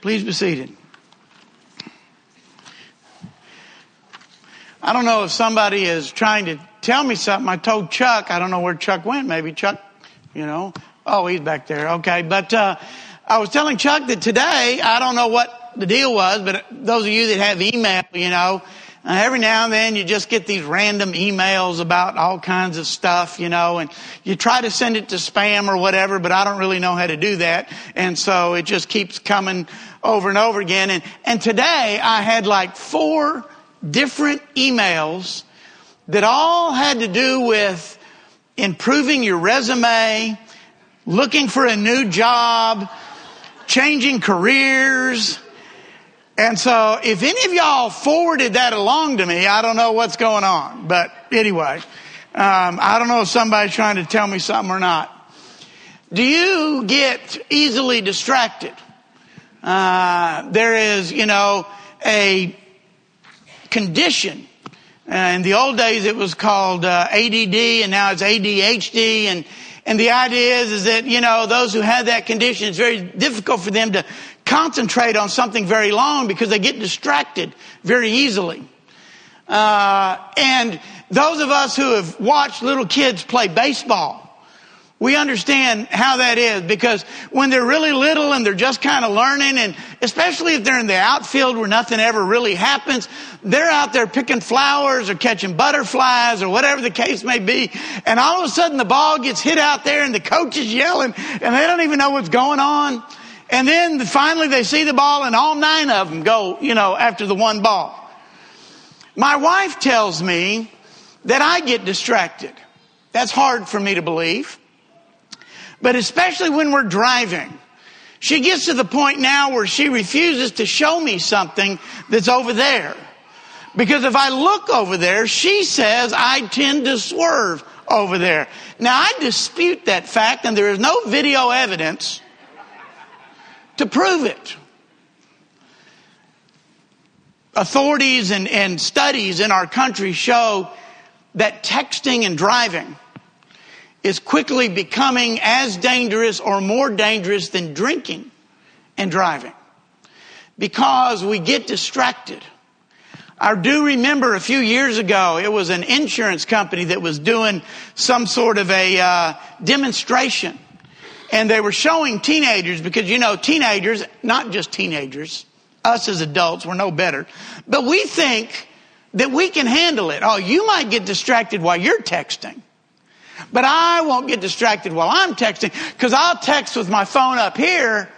Please be seated. I don't know if somebody is trying to tell me something. I told Chuck, I don't know where Chuck went. Maybe Chuck, you know. Oh, he's back there. Okay. But, uh, I was telling Chuck that today, I don't know what the deal was, but those of you that have email, you know, uh, every now and then you just get these random emails about all kinds of stuff, you know, and you try to send it to spam or whatever, but I don't really know how to do that. And so it just keeps coming over and over again. And, and today I had like four different emails that all had to do with improving your resume, looking for a new job, changing careers, and so if any of y'all forwarded that along to me, I don't know what's going on. But anyway, um, I don't know if somebody's trying to tell me something or not. Do you get easily distracted? Uh, there is, you know, a condition. Uh, in the old days, it was called uh, ADD, and now it's ADHD. And and the idea is, is that you know those who have that condition, it's very difficult for them to concentrate on something very long because they get distracted very easily. Uh, and those of us who have watched little kids play baseball, we understand how that is because when they're really little and they're just kind of learning and especially if they're in the outfield where nothing ever really happens, they're out there picking flowers or catching butterflies or whatever the case may be. And all of a sudden the ball gets hit out there and the coach is yelling and they don't even know what's going on. And then finally they see the ball and all nine of them go, you know, after the one ball. My wife tells me that I get distracted. That's hard for me to believe. But especially when we're driving. She gets to the point now where she refuses to show me something that's over there. Because if I look over there, she says I tend to swerve over there. Now I dispute that fact and there is no video evidence to prove it. Authorities and, and studies in our country show that texting and driving is quickly becoming as dangerous or more dangerous than drinking and driving because we get distracted. I do remember a few years ago, it was an insurance company that was doing some sort of a uh, demonstration and they were showing teenagers because you know teenagers not just teenagers us as adults we're no better. But we think that we can handle it. Oh you might get distracted while you're texting. But i won't get distracted while i'm texting because i'll text with my phone up here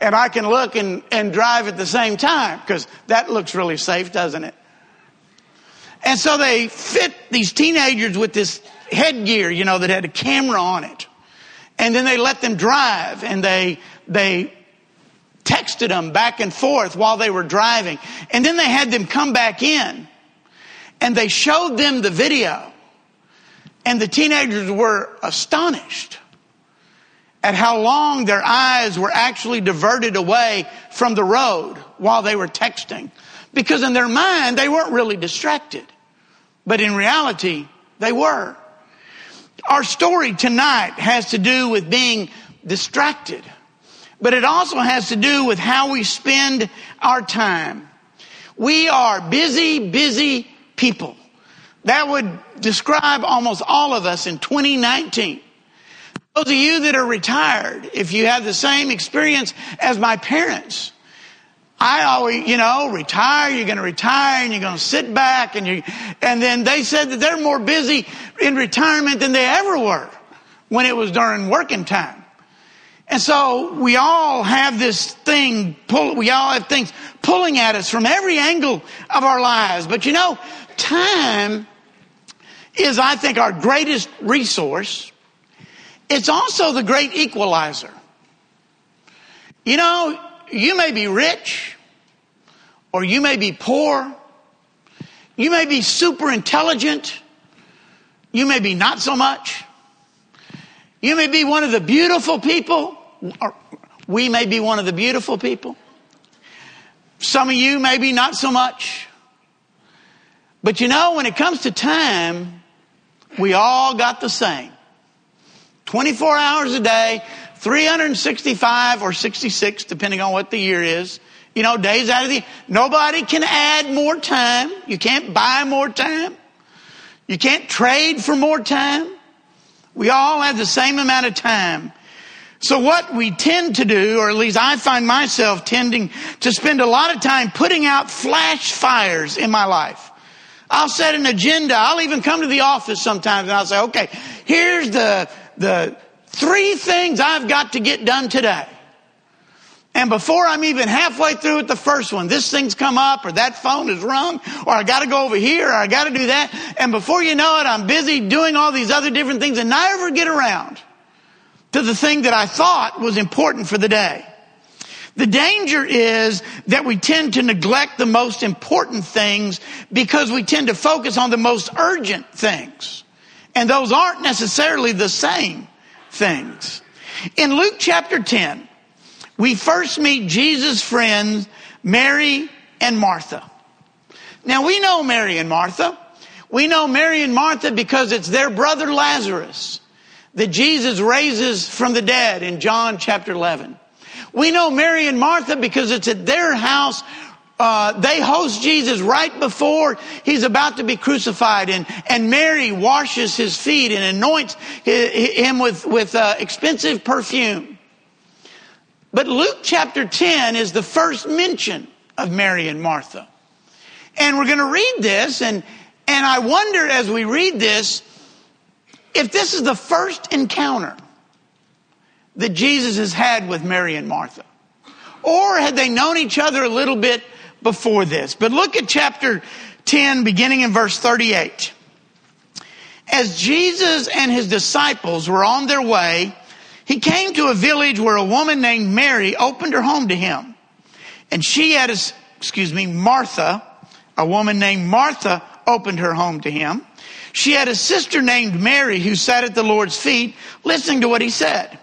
and i can look and, and drive at the same time because that looks really safe doesn't it? And so they fit these teenagers with this headgear you know that had a camera on it and then they let them drive and they, they texted them back and forth while they were driving. And then they had them come back in and they showed them the video. And the teenagers were astonished at how long their eyes were actually diverted away from the road while they were texting. Because in their mind, they weren't really distracted. But in reality, they were. Our story tonight has to do with being distracted, but it also has to do with how we spend our time. We are busy, busy people. That would describe almost all of us in 2019. Those of you that are retired, if you have the same experience as my parents, I always, you know, retire, you're going to retire and you're going to sit back and you, and then they said that they're more busy in retirement than they ever were when it was during working time. And so we all have this thing pull, we all have things pulling at us from every angle of our lives. But you know, time is, I think, our greatest resource. It's also the great equalizer. You know, you may be rich or you may be poor. You may be super intelligent. You may be not so much. You may be one of the beautiful people. Or we may be one of the beautiful people. Some of you maybe not so much. But you know, when it comes to time, we all got the same. 24 hours a day, 365 or 66, depending on what the year is. You know, days out of the nobody can add more time. You can't buy more time. You can't trade for more time. We all have the same amount of time. So what we tend to do, or at least I find myself tending to spend a lot of time putting out flash fires in my life. I'll set an agenda. I'll even come to the office sometimes and I'll say, okay, here's the, the three things I've got to get done today. And before I'm even halfway through with the first one, this thing's come up or that phone is rung or I gotta go over here or I gotta do that. And before you know it, I'm busy doing all these other different things and never get around to the thing that I thought was important for the day. The danger is that we tend to neglect the most important things because we tend to focus on the most urgent things. And those aren't necessarily the same things. In Luke chapter 10, we first meet Jesus' friends, Mary and Martha. Now we know Mary and Martha. We know Mary and Martha because it's their brother Lazarus that Jesus raises from the dead in John chapter 11. We know Mary and Martha because it's at their house. Uh, they host Jesus right before he's about to be crucified, and and Mary washes his feet and anoints him with with uh, expensive perfume. But Luke chapter ten is the first mention of Mary and Martha, and we're going to read this, and and I wonder as we read this if this is the first encounter that Jesus has had with Mary and Martha, or had they known each other a little bit before this? But look at chapter 10, beginning in verse 38. As Jesus and his disciples were on their way, he came to a village where a woman named Mary opened her home to him. And she had a, excuse me, Martha, a woman named Martha opened her home to him. She had a sister named Mary who sat at the Lord's feet listening to what he said.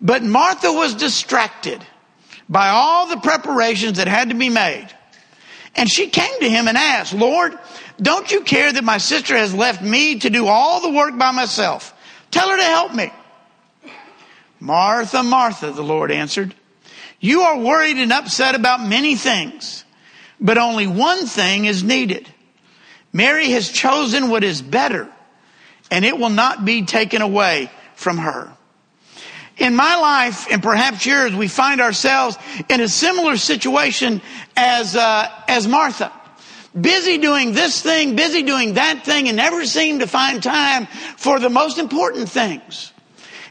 But Martha was distracted by all the preparations that had to be made. And she came to him and asked, Lord, don't you care that my sister has left me to do all the work by myself? Tell her to help me. Martha, Martha, the Lord answered, you are worried and upset about many things, but only one thing is needed. Mary has chosen what is better, and it will not be taken away from her. In my life, and perhaps yours, we find ourselves in a similar situation as uh, as Martha, busy doing this thing, busy doing that thing, and never seem to find time for the most important things.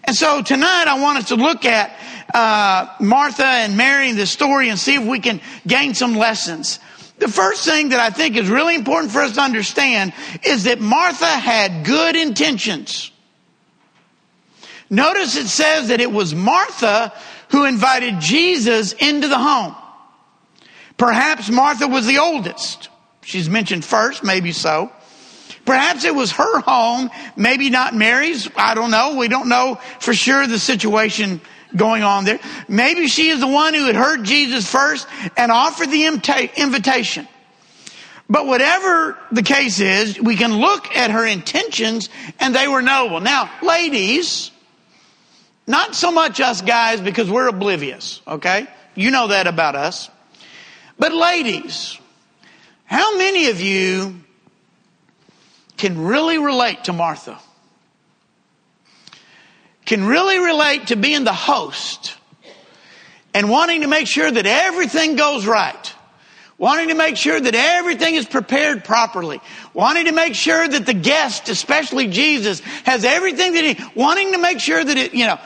And so tonight, I want us to look at uh, Martha and Mary and the story and see if we can gain some lessons. The first thing that I think is really important for us to understand is that Martha had good intentions. Notice it says that it was Martha who invited Jesus into the home. Perhaps Martha was the oldest. She's mentioned first, maybe so. Perhaps it was her home, maybe not Mary's. I don't know. We don't know for sure the situation going on there. Maybe she is the one who had heard Jesus first and offered the invitation. But whatever the case is, we can look at her intentions and they were noble. Now, ladies, not so much us guys because we're oblivious, okay? You know that about us. But ladies, how many of you can really relate to Martha? can really relate to being the host and wanting to make sure that everything goes right. Wanting to make sure that everything is prepared properly. Wanting to make sure that the guest, especially Jesus, has everything that he, wanting to make sure that it, you know,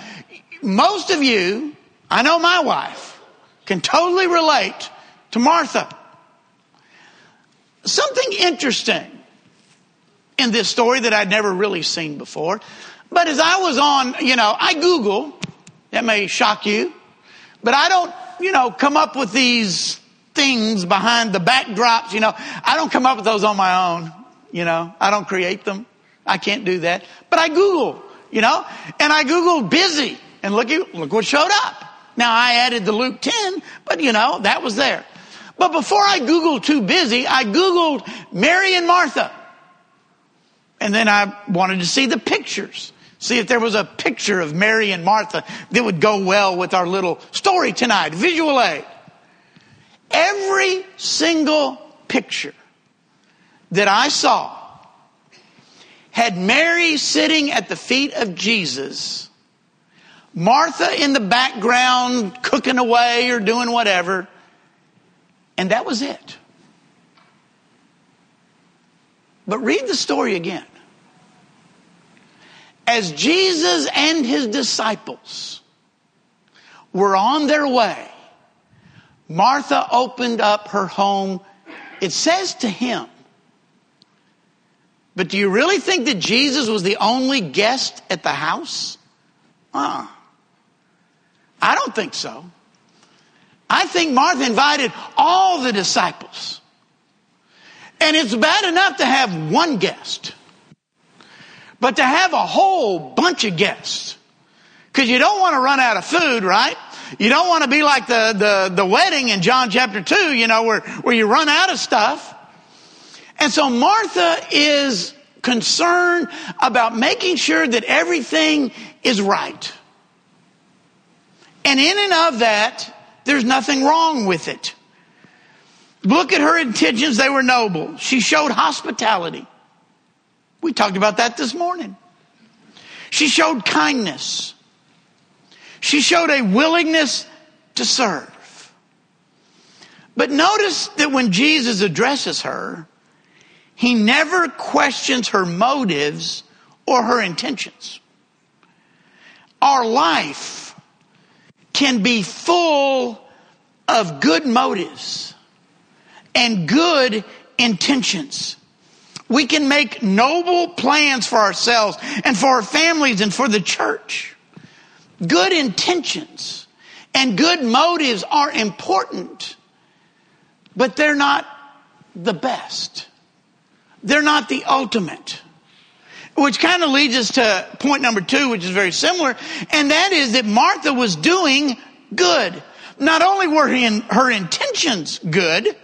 most of you, I know my wife, can totally relate to Martha. Something interesting in this story that I'd never really seen before. But as I was on, you know, I Google, that may shock you, but I don't, you know, come up with these things behind the backdrops, you know. I don't come up with those on my own, you know. I don't create them. I can't do that. But I Google, you know, and I Googled busy and look, look what showed up. Now I added the Luke 10, but you know, that was there. But before I Googled too busy, I Googled Mary and Martha. And then I wanted to see the pictures See if there was a picture of Mary and Martha that would go well with our little story tonight. Visual aid. Every single picture that I saw had Mary sitting at the feet of Jesus, Martha in the background cooking away or doing whatever, and that was it. But read the story again as Jesus and his disciples were on their way, Martha opened up her home. It says to him, but do you really think that Jesus was the only guest at the house? Uh, I don't think so. I think Martha invited all the disciples. And it's bad enough to have one guest. But to have a whole bunch of guests, because you don't want to run out of food, right? You don't want to be like the, the, the wedding in John chapter 2, you know, where, where you run out of stuff. And so Martha is concerned about making sure that everything is right. And in and of that, there's nothing wrong with it. Look at her intentions, they were noble. She showed hospitality. We talked about that this morning. She showed kindness. She showed a willingness to serve. But notice that when Jesus addresses her, he never questions her motives or her intentions. Our life can be full of good motives and good intentions. We can make noble plans for ourselves and for our families and for the church. Good intentions and good motives are important, but they're not the best. They're not the ultimate. Which kind of leads us to point number two, which is very similar, and that is that Martha was doing good. Not only were her intentions good,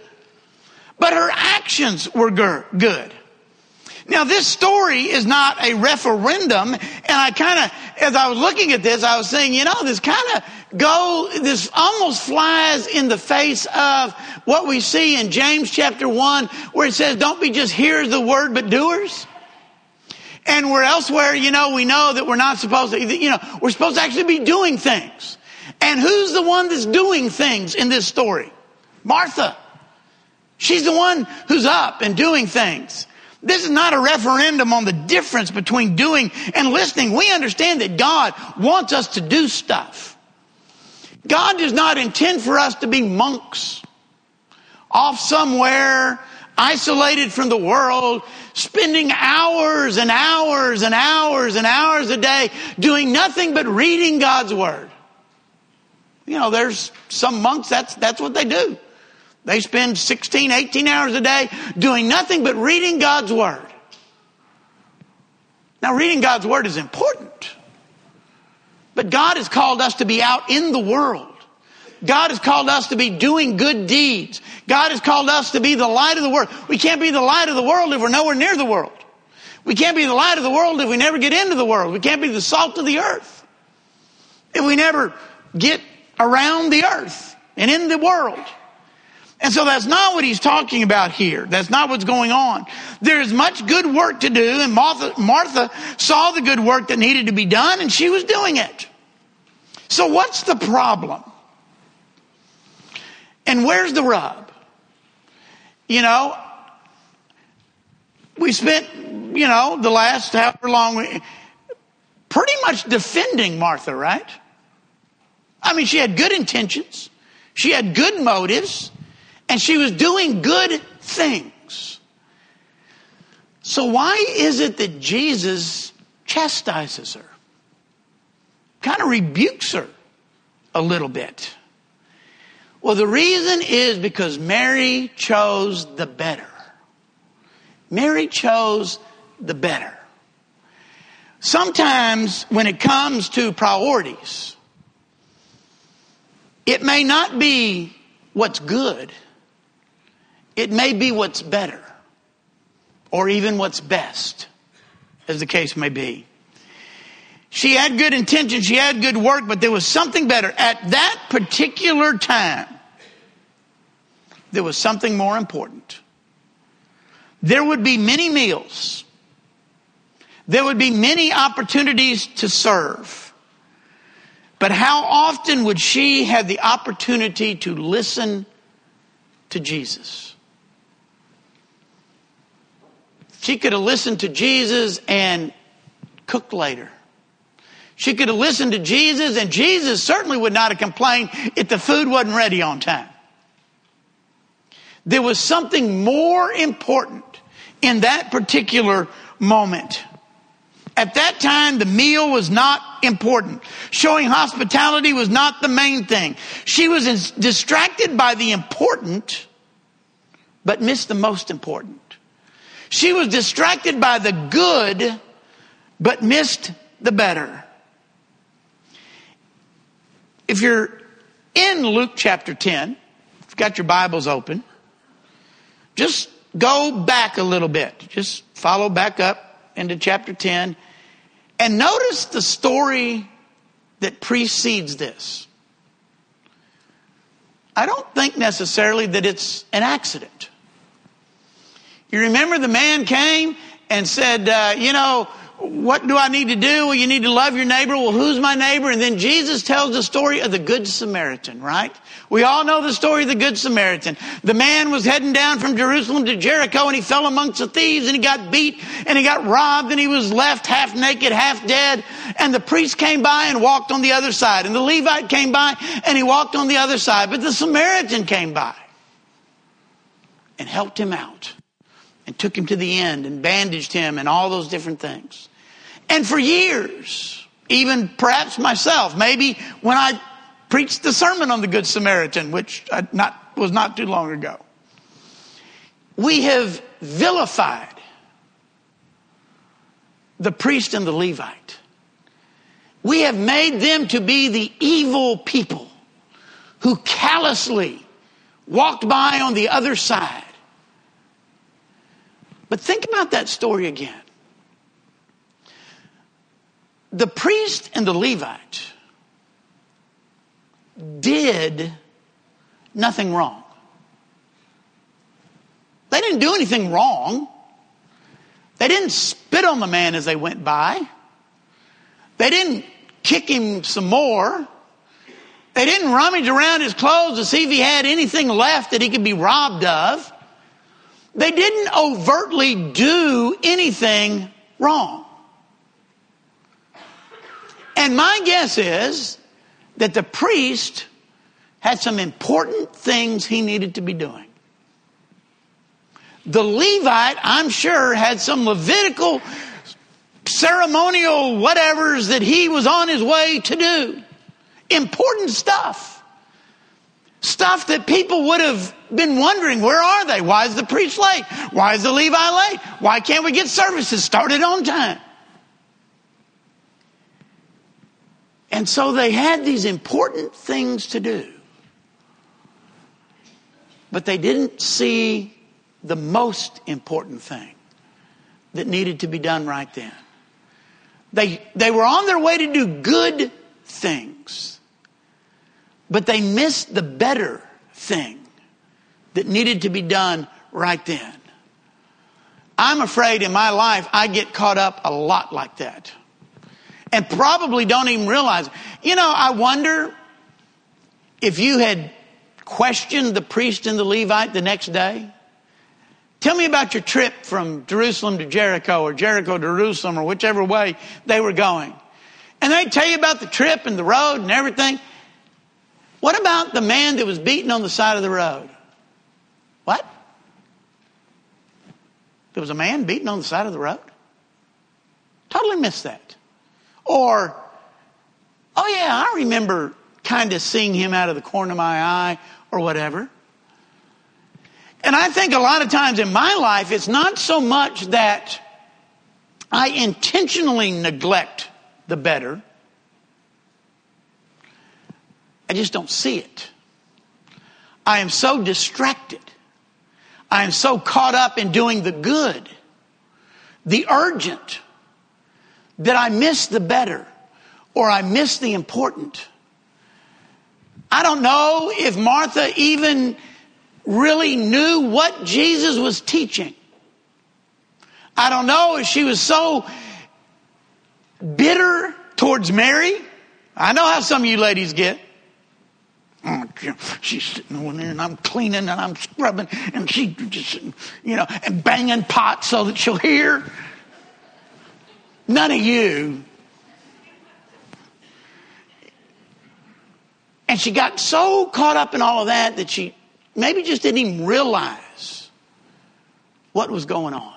but her actions were good. Now, this story is not a referendum, and I kind of, as I was looking at this, I was saying, you know, this kind of go, this almost flies in the face of what we see in James chapter 1, where it says, don't be just hearers of the word, but doers. And where elsewhere, you know, we know that we're not supposed to, you know, we're supposed to actually be doing things. And who's the one that's doing things in this story? Martha. She's the one who's up and doing things. This is not a referendum on the difference between doing and listening. We understand that God wants us to do stuff. God does not intend for us to be monks off somewhere, isolated from the world, spending hours and hours and hours and hours a day doing nothing but reading God's Word. You know, there's some monks, that's, that's what they do. They spend 16, 18 hours a day doing nothing but reading God's Word. Now, reading God's Word is important. But God has called us to be out in the world. God has called us to be doing good deeds. God has called us to be the light of the world. We can't be the light of the world if we're nowhere near the world. We can't be the light of the world if we never get into the world. We can't be the salt of the earth if we never get around the earth and in the world. And so that's not what he's talking about here. That's not what's going on. There's much good work to do, and Martha, Martha saw the good work that needed to be done, and she was doing it. So what's the problem? And where's the rub? You know, we spent, you know, the last however long, we, pretty much defending Martha, right? I mean, she had good intentions. She had good motives and she was doing good things. So, why is it that Jesus chastises her? Kind of rebukes her a little bit. Well, the reason is because Mary chose the better. Mary chose the better. Sometimes when it comes to priorities, it may not be what's good it may be what's better or even what's best, as the case may be. She had good intentions, she had good work, but there was something better. At that particular time, there was something more important. There would be many meals. There would be many opportunities to serve. But how often would she have the opportunity to listen to Jesus? She could have listened to Jesus and cooked later. She could have listened to Jesus, and Jesus certainly would not have complained if the food wasn't ready on time. There was something more important in that particular moment. At that time, the meal was not important. Showing hospitality was not the main thing. She was distracted by the important, but missed the most important. She was distracted by the good, but missed the better. If you're in Luke chapter 10, if you've got your Bibles open, just go back a little bit. Just follow back up into chapter 10 and notice the story that precedes this. I don't think necessarily that it's an accident. You remember the man came and said, uh, you know, what do I need to do? Well, you need to love your neighbor. Well, who's my neighbor? And then Jesus tells the story of the Good Samaritan, right? We all know the story of the Good Samaritan. The man was heading down from Jerusalem to Jericho and he fell amongst the thieves and he got beat and he got robbed and he was left half naked, half dead. And the priest came by and walked on the other side. And the Levite came by and he walked on the other side. But the Samaritan came by and helped him out and took him to the end and bandaged him and all those different things. And for years, even perhaps myself, maybe when I preached the sermon on the Good Samaritan, which not, was not too long ago, we have vilified the priest and the Levite. We have made them to be the evil people who callously walked by on the other side but think about that story again. The priest and the Levite did nothing wrong. They didn't do anything wrong. They didn't spit on the man as they went by. They didn't kick him some more. They didn't rummage around his clothes to see if he had anything left that he could be robbed of. They didn't overtly do anything wrong. And my guess is that the priest had some important things he needed to be doing. The Levite, I'm sure, had some Levitical ceremonial whatevers that he was on his way to do. Important stuff. Stuff that people would have been wondering, where are they? Why is the priest late? Why is the Levi late? Why can't we get services started on time? And so they had these important things to do. But they didn't see the most important thing that needed to be done right then. They, they were on their way to do good things. But they missed the better thing that needed to be done right then. I'm afraid in my life I get caught up a lot like that. And probably don't even realize. You know, I wonder if you had questioned the priest and the Levite the next day. Tell me about your trip from Jerusalem to Jericho or Jericho to Jerusalem or whichever way they were going. And they tell you about the trip and the road and everything. What about the man that was beaten on the side of the road? What? There was a man beaten on the side of the road? Totally missed that. Or, oh yeah, I remember kind of seeing him out of the corner of my eye or whatever. And I think a lot of times in my life, it's not so much that I intentionally neglect the better. I just don't see it. I am so distracted. I am so caught up in doing the good, the urgent, that I miss the better. or I miss the important. I don't know if Martha even really knew what Jesus was teaching. I don't know if she was so bitter towards Mary. I know how some of you ladies get. Oh, she's sitting over there and I'm cleaning and I'm scrubbing and she just, you know, and banging pots so that she'll hear. None of you. And she got so caught up in all of that that she maybe just didn't even realize what was going on.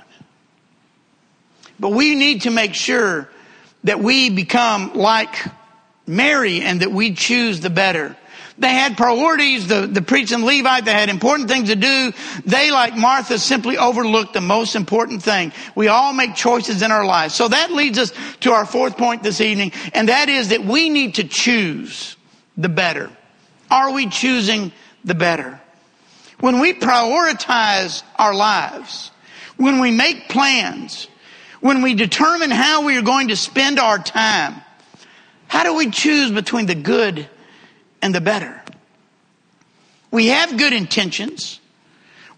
But we need to make sure that we become like Mary and that we choose the better. They had priorities, the, the priest and Levite, they had important things to do. They, like Martha, simply overlooked the most important thing. We all make choices in our lives. So that leads us to our fourth point this evening, and that is that we need to choose the better. Are we choosing the better? When we prioritize our lives, when we make plans, when we determine how we are going to spend our time, how do we choose between the good and the better. We have good intentions.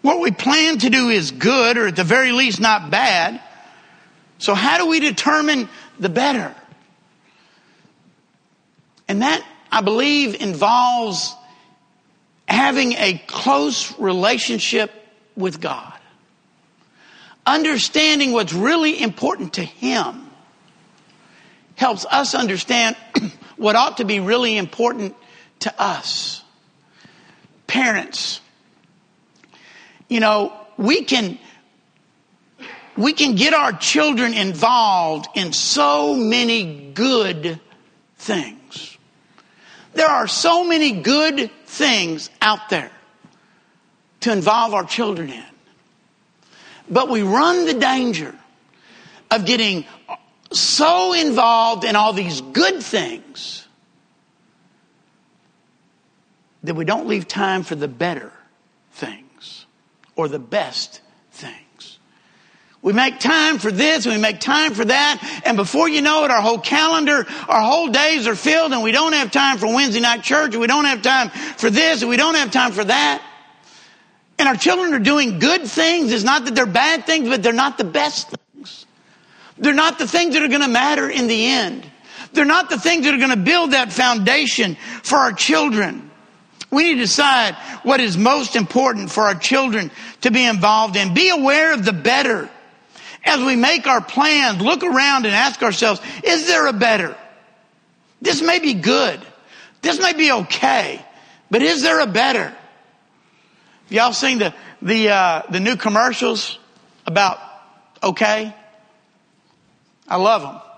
What we plan to do is good, or at the very least, not bad. So, how do we determine the better? And that, I believe, involves having a close relationship with God, understanding what's really important to Him helps us understand what ought to be really important to us. Parents, you know, we can we can get our children involved in so many good things. There are so many good things out there to involve our children in. But we run the danger of getting so involved in all these good things that we don't leave time for the better things or the best things. We make time for this and we make time for that. And before you know it, our whole calendar, our whole days are filled and we don't have time for Wednesday night church and we don't have time for this and we don't have time for that. And our children are doing good things. It's not that they're bad things, but they're not the best things. They're not the things that are going to matter in the end. They're not the things that are going to build that foundation for our children. We need to decide what is most important for our children to be involved in. Be aware of the better. As we make our plans, look around and ask ourselves, is there a better? This may be good. This may be okay. But is there a better? Y'all seen the, the, uh, the new commercials about okay? I love them.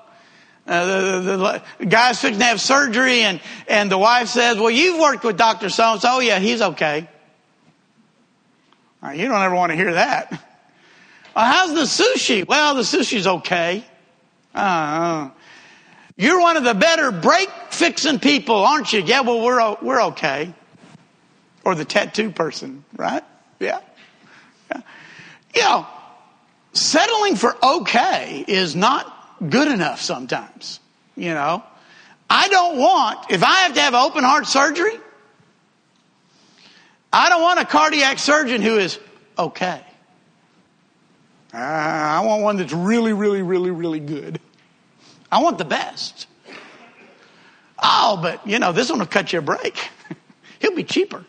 Uh, the, the, the, guy's fixing to have surgery and, and the wife says, well, you've worked with Dr. So and so. Oh yeah, he's okay. You don't ever want to hear that. Well, how's the sushi? Well, the sushi's okay. Uh, you're one of the better break fixing people, aren't you? Yeah, well, we're, we're okay. Or the tattoo person, right? Yeah. yeah. You know, settling for okay is not good enough sometimes, you know. I don't want, if I have to have open heart surgery, I don't want a cardiac surgeon who is okay. Uh, I want one that's really, really, really, really good. I want the best. Oh, but you know, this one will cut you a break. He'll be cheaper.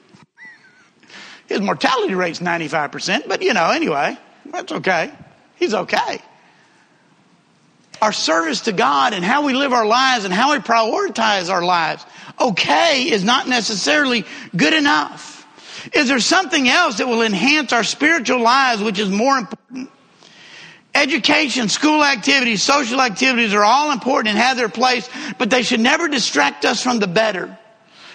His mortality rate's 95%, but you know, anyway, that's okay. He's okay our service to God and how we live our lives and how we prioritize our lives. Okay is not necessarily good enough. Is there something else that will enhance our spiritual lives which is more important? Education, school activities, social activities are all important and have their place, but they should never distract us from the better.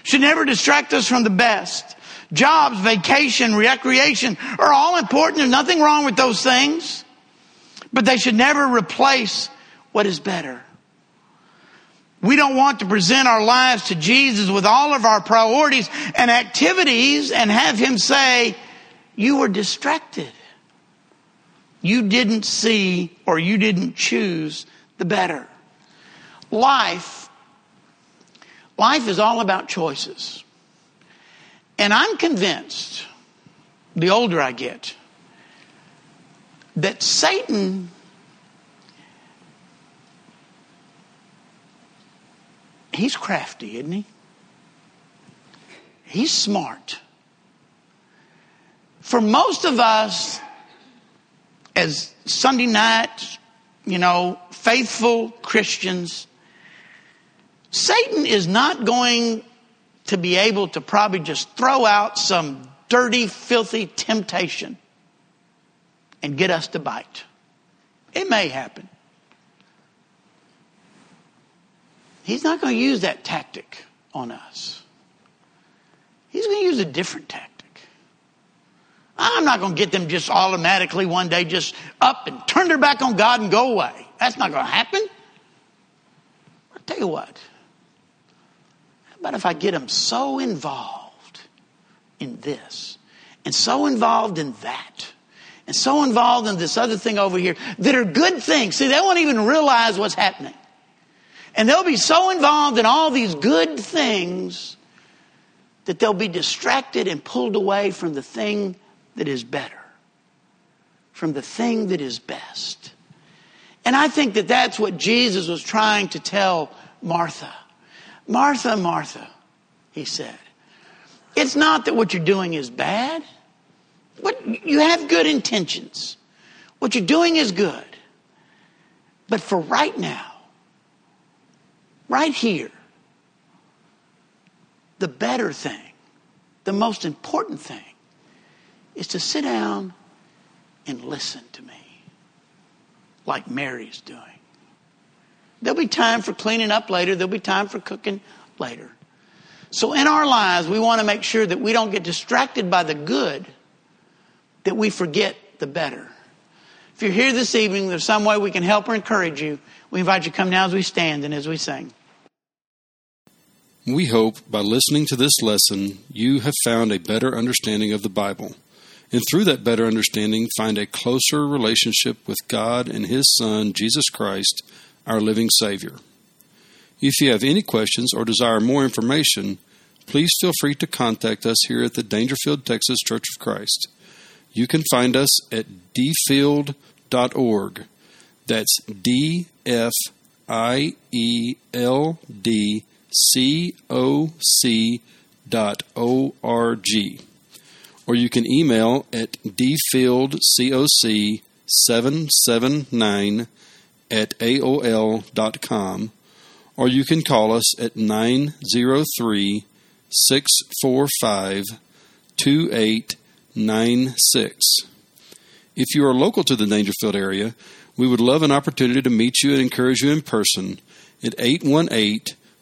Should never distract us from the best. Jobs, vacation, recreation are all important. There's nothing wrong with those things, but they should never replace what is better. We don't want to present our lives to Jesus with all of our priorities and activities and have Him say, You were distracted. You didn't see or you didn't choose the better. Life Life is all about choices. And I'm convinced, the older I get, that Satan he's crafty, isn't he? He's smart. For most of us, as Sunday night, you know, faithful Christians, Satan is not going to be able to probably just throw out some dirty, filthy temptation and get us to bite. It may happen. He's not going to use that tactic on us. He's going to use a different tactic. I'm not going to get them just automatically one day just up and turn their back on God and go away. That's not going to happen. I'll tell you what. How about if I get them so involved in this and so involved in that and so involved in this other thing over here that are good things. See, they won't even realize what's happening. And they'll be so involved in all these good things that they'll be distracted and pulled away from the thing that is better, from the thing that is best. And I think that that's what Jesus was trying to tell Martha. Martha, Martha, he said, it's not that what you're doing is bad. What, you have good intentions. What you're doing is good. But for right now, right here, the better thing, the most important thing, is to sit down and listen to me, like Mary's doing. There'll be time for cleaning up later, there'll be time for cooking later. So, in our lives, we want to make sure that we don't get distracted by the good, that we forget the better. If you're here this evening, there's some way we can help or encourage you. We invite you to come now as we stand and as we sing. We hope by listening to this lesson you have found a better understanding of the Bible, and through that better understanding, find a closer relationship with God and His Son, Jesus Christ, our living Savior. If you have any questions or desire more information, please feel free to contact us here at the Daingerfield, Texas Church of Christ. You can find us at dfield.org. That's D F I E L D coc dot O-R-G. Or you can email at dfieldcoc779 at AOL dot com, or you can call us at 903 645 2896. If you are local to the Daingerfield area, we would love an opportunity to meet you and encourage you in person at 818